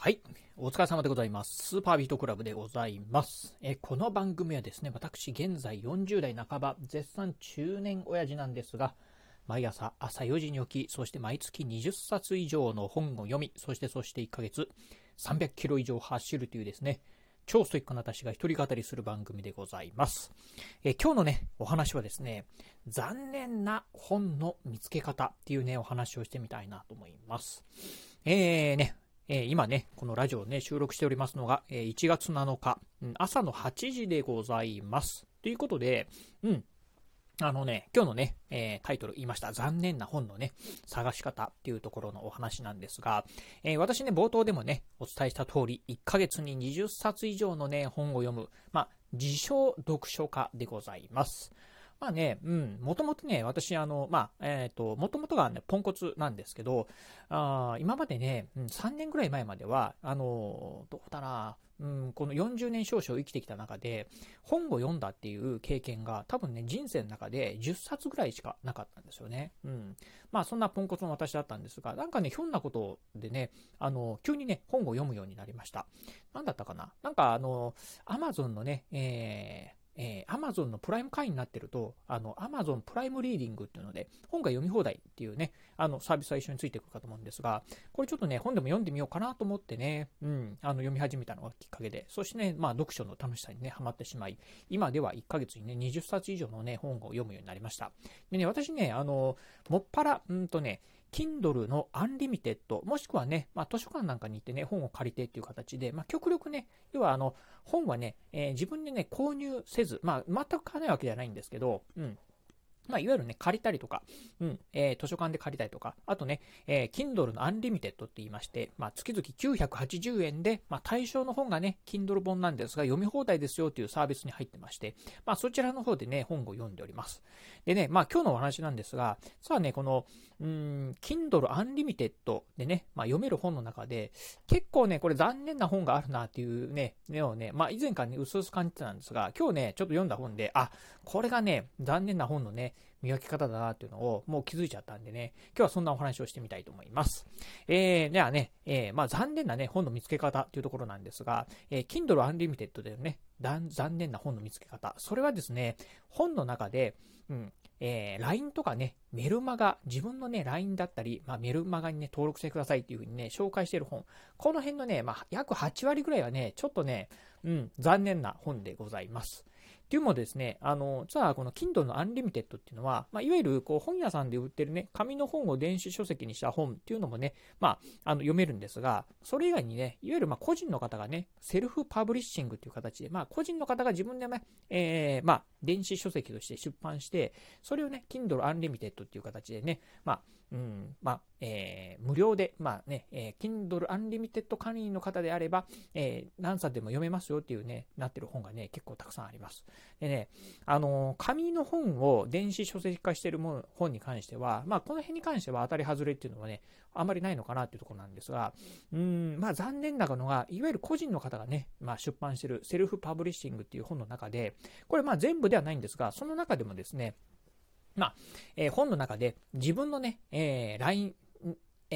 はい。お疲れ様でございます。スーパービートクラブでございます。えこの番組はですね、私現在40代半ば、絶賛中年親父なんですが、毎朝朝4時に起き、そして毎月20冊以上の本を読み、そしてそして1ヶ月300キロ以上走るというですね、超ストイックな私が一人語りする番組でございます。え今日のね、お話はですね、残念な本の見つけ方っていうね、お話をしてみたいなと思います。えーね、えー、今ね、このラジオね、収録しておりますのが、えー、1月7日、うん、朝の8時でございます。ということで、うん、あのね、今日のね、えー、タイトル言いました。残念な本のね、探し方っていうところのお話なんですが、えー、私ね、冒頭でもね、お伝えした通り、1ヶ月に20冊以上のね、本を読む、まあ、自称読書家でございます。まあね、うん、もともとね、私、あの、まあ、えっ、ー、と、もともとがね、ポンコツなんですけど、あ今までね、うん、3年ぐらい前までは、あの、どうだな、うん、この40年少々生きてきた中で、本を読んだっていう経験が多分ね、人生の中で10冊ぐらいしかなかったんですよね。うん。まあそんなポンコツの私だったんですが、なんかね、ひょんなことでね、あの、急にね、本を読むようになりました。なんだったかななんかあの、アマゾンのね、えー、えー、Amazon のプライム会員になってると、あの、Amazon プライムリーディングっていうので、本が読み放題っていうね、あの、サービスは一緒についてくるかと思うんですが、これちょっとね、本でも読んでみようかなと思ってね、うん、あの、読み始めたのがきっかけで、そしてね、まあ、読書の楽しさにね、ハマってしまい、今では1ヶ月にね、20冊以上のね、本を読むようになりました。でね、私ね、あの、もっぱら、うんとね、Kindle の Unlimited、もしくはね、まあ、図書館なんかに行ってね、本を借りてっていう形で、まあ、極力ね、要はあの、本はね、えー、自分でね、購入せず、まあ、全く買わないわけじゃないんですけど、うん。まあ、いわゆるね、借りたりとか、うん、えー、図書館で借りたりとか、あとね、えー、Kindle のアンリミテッドって言いまして、まあ、月々980円で、まあ、対象の本がね、Kindle 本なんですが、読み放題ですよっていうサービスに入ってまして、まあ、そちらの方でね、本を読んでおります。でね、まあ、今日のお話なんですが、さあね、この、うん、Kindle Unlimited でね、まあ、読める本の中で、結構ね、これ残念な本があるなっていうね、ねをね、まあ、以前からね、薄々感じてたんですが、今日ね、ちょっと読んだ本で、あ、これがね、残念な本のね、磨き方だなっていうのをもう気づいちゃったんでね、今日はそんなお話をしてみたいと思います。えー、ではね、えー、まあ残念なね、本の見つけ方というところなんですが、えー、Kindle Unlimited でね、残念な本の見つけ方。それはですね、本の中で、うん、えー、LINE とかね、メルマガ、自分のね、LINE だったり、まあ、メルマガにね、登録してくださいっていうふうにね、紹介している本。この辺のね、まあ、約8割ぐらいはね、ちょっとね、うん、残念な本でございます。っていうのもですね、あの、実はこの Kindle の Unlimited っていうのは、まあ、いわゆるこう本屋さんで売ってるね、紙の本を電子書籍にした本っていうのもね、まあ、あの読めるんですが、それ以外にね、いわゆるま個人の方がね、セルフパブリッシングっていう形で、まあ、個人の方が自分でね、えー、まあ、電子書籍として出版して、それをね、Kindle Unlimited っていう形でね、まあ、うん、まあ、えー、無料で、まあね、えー、Kindle Unlimited 会員の方であれば、えー、何冊でも読めますよっていうね、なってる本がね、結構たくさんあります。でね、あのー、紙の本を電子書籍化してるもの本に関しては、まあ、この辺に関しては当たり外れっていうのはね、あまりないのかなっていうところなんですが、うん、まあ、残念なのが、いわゆる個人の方がね、まあ、出版してるセルフパブリッシングっていう本の中で、これまあ全部ではないんですが、その中でもですね、まあ、えー、本の中で自分のね、えー、LINE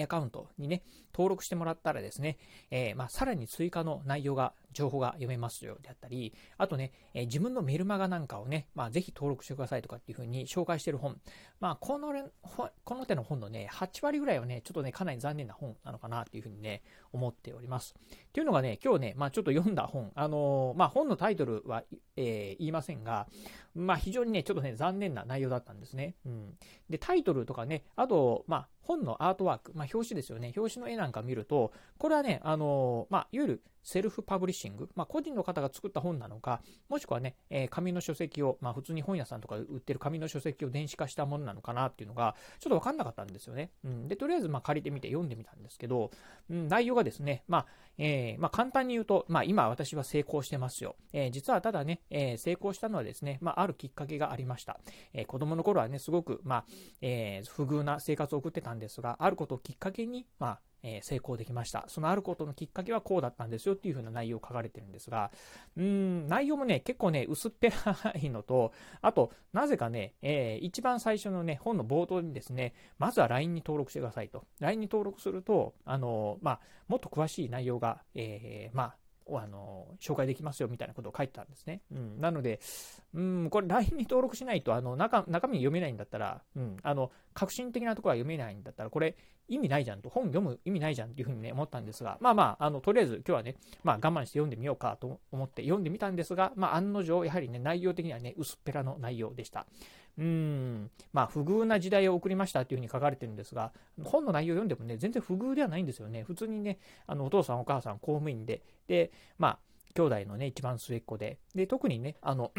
アカウントにね、登録してもらったらですね、えー、まあ、さらに追加の内容が情報が読めますよであったり、あとね、えー、自分のメルマガなんかをね、まあ、ぜひ登録してくださいとかっていう風に紹介してる本。まあ、この、この手の本のね、8割ぐらいはね、ちょっとね、かなり残念な本なのかなっていう風にね、思っております。っていうのがね、今日ね、まあ、ちょっと読んだ本。あのー、まあ、本のタイトルは、えー、言いませんが、まあ、非常にね、ちょっとね、残念な内容だったんですね。うん。で、タイトルとかね、あと、まあ、本のアートワーク、まあ、表紙ですよね。表紙の絵なんか見ると、これはね、あのー、まあ、いわゆるセルフパブリッシング、まあ、個人の方が作った本なのか、もしくはね、えー、紙の書籍を、まあ、普通に本屋さんとか売ってる紙の書籍を電子化したものなのかなっていうのが、ちょっとわかんなかったんですよね。うん、で、とりあえず、まあ、借りてみて読んでみたんですけど、うん、内容がですね、まあ、えー、ま、簡単に言うと、ま、今私は成功してますよ。えー、実はただね、え、成功したのはですね、まあ、るきっかけがありました。え、子供の頃はね、すごく、ま、え、不遇な生活を送ってたんですが、あることをきっかけに、まあ、え、成功できました。そのあることのきっかけはこうだったんですよっていう風な内容を書かれてるんですが、うん、内容もね、結構ね、薄っぺらいのと、あと、なぜかね、えー、一番最初のね、本の冒頭にですね、まずは LINE に登録してくださいと。LINE に登録すると、あのまあ、もっと詳しい内容が、えー、まあ、あの、紹介できますよみたいなことを書いてたんですね。うん。なので、うん、これ LINE に登録しないと、あの、中、中身読めないんだったら、うん、あの、革新的なところは読めないんだったら、これ意味ないじゃんと、本読む意味ないじゃんっていうふうにね、思ったんですが、まあまあ、あの、とりあえず今日はね、まあ我慢して読んでみようかと思って読んでみたんですが、まあ案の定、やはりね、内容的にはね、薄っぺらの内容でした。うん、まあ、不遇な時代を送りましたというふうに書かれてるんですが、本の内容を読んでもね、全然不遇ではないんですよね。普通にね、あの、お父さんお母さん公務員で、で、まあ、兄弟のね、一番末っ子で、で、特にね、あの、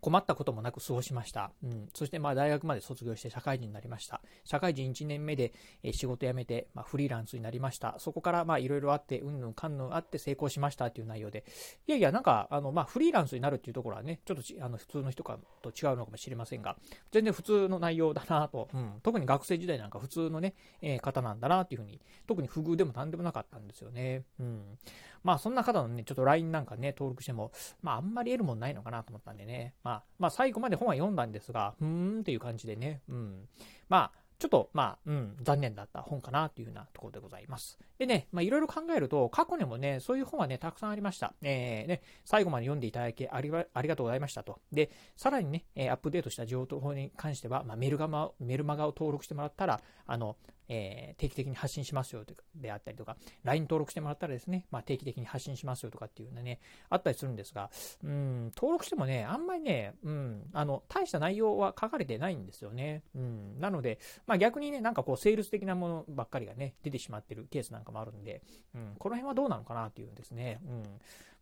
困ったこともなく過ごしました。うん。そしてまあ大学まで卒業して社会人になりました。社会人1年目で、仕事辞めて、まあ、フリーランスになりました。そこからまあいろいろあって、うんぬんかんぬんあって成功しましたっていう内容で。いやいや、なんか、あの、まあフリーランスになるっていうところはね、ちょっとあの普通の人かと違うのかもしれませんが、全然普通の内容だなと、うん。特に学生時代なんか普通のね、えー、方なんだなっていうふうに、特に不遇でも何でもなかったんですよね。うん。まあそんな方のね、ちょっと LINE なんかね、登録しても、まああんまり得るもんないのかなと思ったんでね。まあ、まあ最後まで本は読んだんですが、うーんっていう感じでね、うん。まあ、ちょっと、まあ、うん、残念だった本かなっていうようなところでございます。でね、まあ、いろいろ考えると、過去にもね、そういう本はね、たくさんありました。えー、ね、最後まで読んでいただきありありがとうございましたと。で、さらにね、アップデートした情報に関しては、まあ、メルガマ、メルマガを登録してもらったら、あの、えー、定期的に発信しますよであったりとか、LINE 登録してもらったらですね、まあ、定期的に発信しますよとかっていうのね、あったりするんですが、うん、登録してもね、あんまりね、うん、あの、大した内容は書かれてないんですよね。うん、なので、まあ、逆にね、なんかこう、セールス的なものばっかりがね、出てしまってるケースなんかもあるんで、うん、この辺はどうなのかなっていうんですね。うん。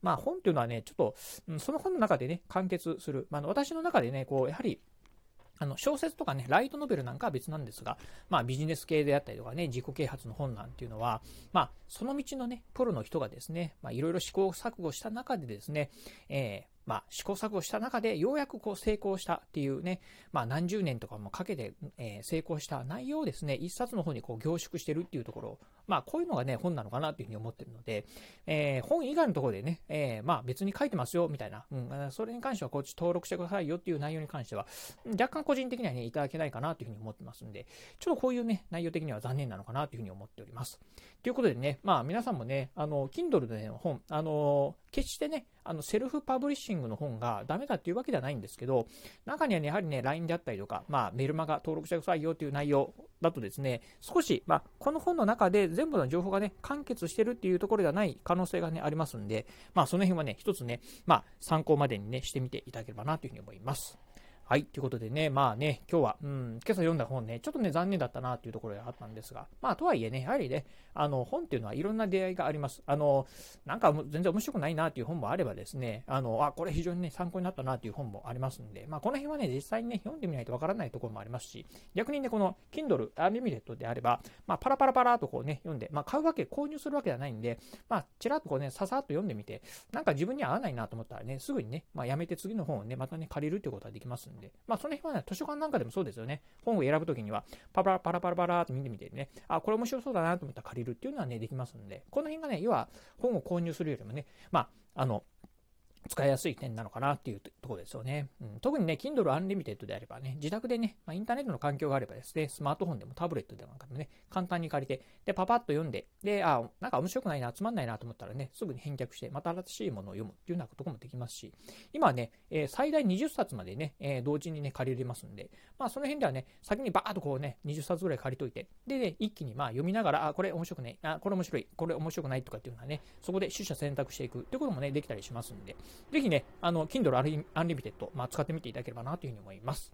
まあ、本っていうのはね、ちょっと、うん、その本の中でね、完結する。まあ、私の中でね、こう、やはり、あの小説とかね、ライトノベルなんかは別なんですが、まあビジネス系であったりとかね、自己啓発の本なんていうのは、まあその道のね、プロの人がですね、まあいろいろ試行錯誤した中でですね、えー、まあ、試行錯誤した中で、ようやくこう成功したっていうね、まあ、何十年とかもかけて、え、成功した内容をですね、一冊の方にこう凝縮してるっていうところ、まあ、こういうのがね、本なのかなっていうふうに思ってるので、えー、本以外のところでね、えー、まあ、別に書いてますよ、みたいな、うん、それに関してはこっち登録してくださいよっていう内容に関しては、若干個人的にはね、いただけないかなというふうに思ってますんで、ちょっとこういうね、内容的には残念なのかなというふうに思っております。ということでね、まあ、皆さんもね、あの、Kindle での本、あの、決してね、あの、セルフパブリッシングの本がダメだっていうわけではないんですけど、中にはね、やはりね、LINE であったりとか、まあ、メルマガ登録してくださいよっていう内容だとですね、少し、まあ、この本の中で全部の情報がね、完結してるっていうところではない可能性がね、ありますんで、まあ、その辺はね、一つね、まあ、参考までにね、してみていただければなというふうに思います。はい。ということでね、まあね、今日は、うん、今朝読んだ本ね、ちょっとね、残念だったなっていうところがあったんですが、まあ、とはいえね、やはりね、あの、本っていうのはいろんな出会いがあります。あの、なんか全然面白くないなっていう本もあればですね、あの、あ、これ非常にね、参考になったなっていう本もありますんで、まあ、この辺はね、実際にね、読んでみないとわからないところもありますし、逆にね、この Kindle Unlimited であれば、まあ、パラパラパラとこうね、読んで、まあ、買うわけ、購入するわけではないんで、まあ、ちらっとこうね、ささっと読んでみて、なんか自分に合わないなと思ったらね、すぐにね、まあ、やめて次の本をね、またね、借りるっていうことができますんで、で。まあ、その辺はね、図書館なんかでもそうですよね。本を選ぶときには、パラパラパラパラって見てみてね、あ、これ面白そうだなと思ったら借りるっていうのはね、できますんで、この辺がね、要は本を購入するよりもね、まあ、あの、使いやすい点なのかなっていうところですよね。うん、特にね、Kindle Unlimited であればね、自宅でね、まあ、インターネットの環境があればですね、スマートフォンでもタブレットでもなんかもね、簡単に借りて、で、パパッと読んで、で、あ、なんか面白くないな、つまんないなと思ったらね、すぐに返却して、また新しいものを読むっていうようなこともできますし、今はね、えー、最大20冊までね、えー、同時にね、借りれますんで、まあその辺ではね、先にバーっとこうね、20冊ぐらい借りといて、で、ね、一気にまあ読みながら、あ、これ面白くない、あ、これ面白い、これ面白くないとかっていうのはね、そこで取捨選択していくってこともね、できたりしますんで、ぜひね、あの、Kindle Unlimited、まあ、使ってみていただければなというふうに思います。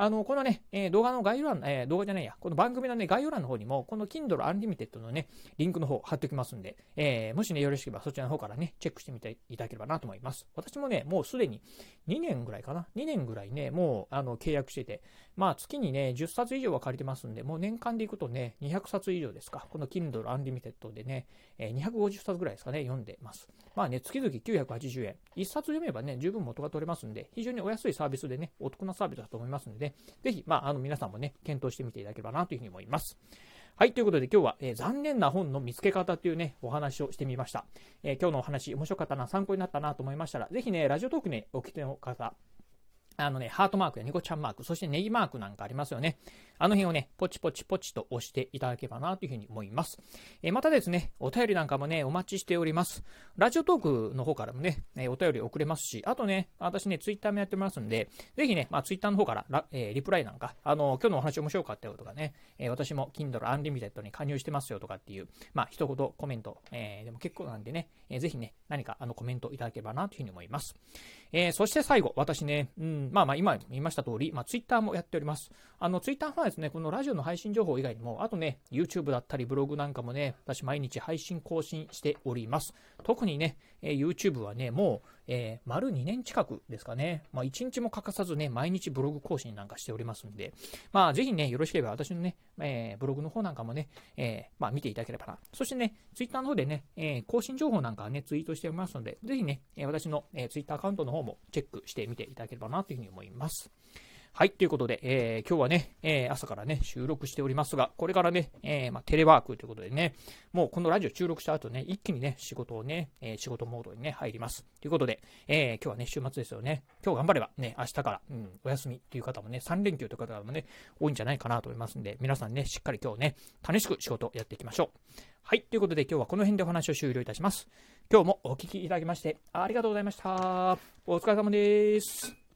あの、このね、えー、動画の概要欄、えー、動画じゃないや、この番組のね、概要欄の方にも、この Kindle Unlimited のね、リンクの方貼っておきますんで、えー、もしね、よろしければそちらの方からね、チェックしてみていただければなと思います。私もね、もうすでに2年ぐらいかな、2年ぐらいね、もう、あの、契約してて、まあ、月にね、10冊以上は借りてますんで、もう年間でいくとね、200冊以上ですか、この Kindle Unlimited でね、えー、250冊ぐらいですかね、読んでます。まあね、月々980円。1冊読めばね、十分元が取れますんで、非常にお安いサービスでね、お得なサービスだと思いますので、ぜひ、まあ、あの、皆さんもね、検討してみていただければなというふうに思います。はい、ということで今日は、えー、残念な本の見つけ方というね、お話をしてみました。えー、今日のお話面白かったな、参考になったなと思いましたら、ぜひね、ラジオトークね、お聞きの方、あのね、ハートマークやニコちゃんマーク、そしてネギマークなんかありますよね。あの辺をね、ポチポチポチと押していただければなというふうに思います。えー、またですね、お便りなんかもね、お待ちしております。ラジオトークの方からもね、え、お便り送れますし、あとね、私ね、ツイッターもやってますんで、ぜひね、まあ、ツイッターの方からラ、えー、リプライなんか、あの、今日のお話面白かったよとかね、え私も Kindle Unlimited に加入してますよとかっていう、まあ、一言コメント、えでも結構なんでね、えぜひね、何かあのコメントいただければなというふうに思います。えそして最後、私ね、うん、まあまあ今言いました通り、まあ、ツイッターもやっております。あの、ツイッターはですね、このラジオの配信情報以外にも、あとね、YouTube だったりブログなんかもね、私毎日配信更新しております。特にね、え、YouTube はね、もう、えー、丸2年近くですかね、まあ、1日も欠かさずね、毎日ブログ更新なんかしておりますんで、まあ、ぜひね、よろしければ私のね、えー、ブログの方なんかもね、えー、まあ、見ていただければな。そしてね、ツイッターの方でね、え更新情報なんかはね、ツイートしておりますので、ぜひね、私の、え Twitter アカウントの方もチェックしてみていただければなというふうに思います。はい、ということで、えー、今日はね、えー、朝からね、収録しておりますが、これからね、えー、まあ、テレワークということでね、もうこのラジオ収録した後ね、一気にね、仕事をね、え仕事モードにね、入ります。ということで、え今日はね、週末ですよね。今日頑張ればね、明日から、うん、お休みという方もね、3連休という方もね、多いんじゃないかなと思いますんで、皆さんね、しっかり今日ね、楽しく仕事をやっていきましょう。はい、ということで今日はこの辺でお話を終了いたします。今日もお聴きいただきまして、ありがとうございました。お疲れ様です。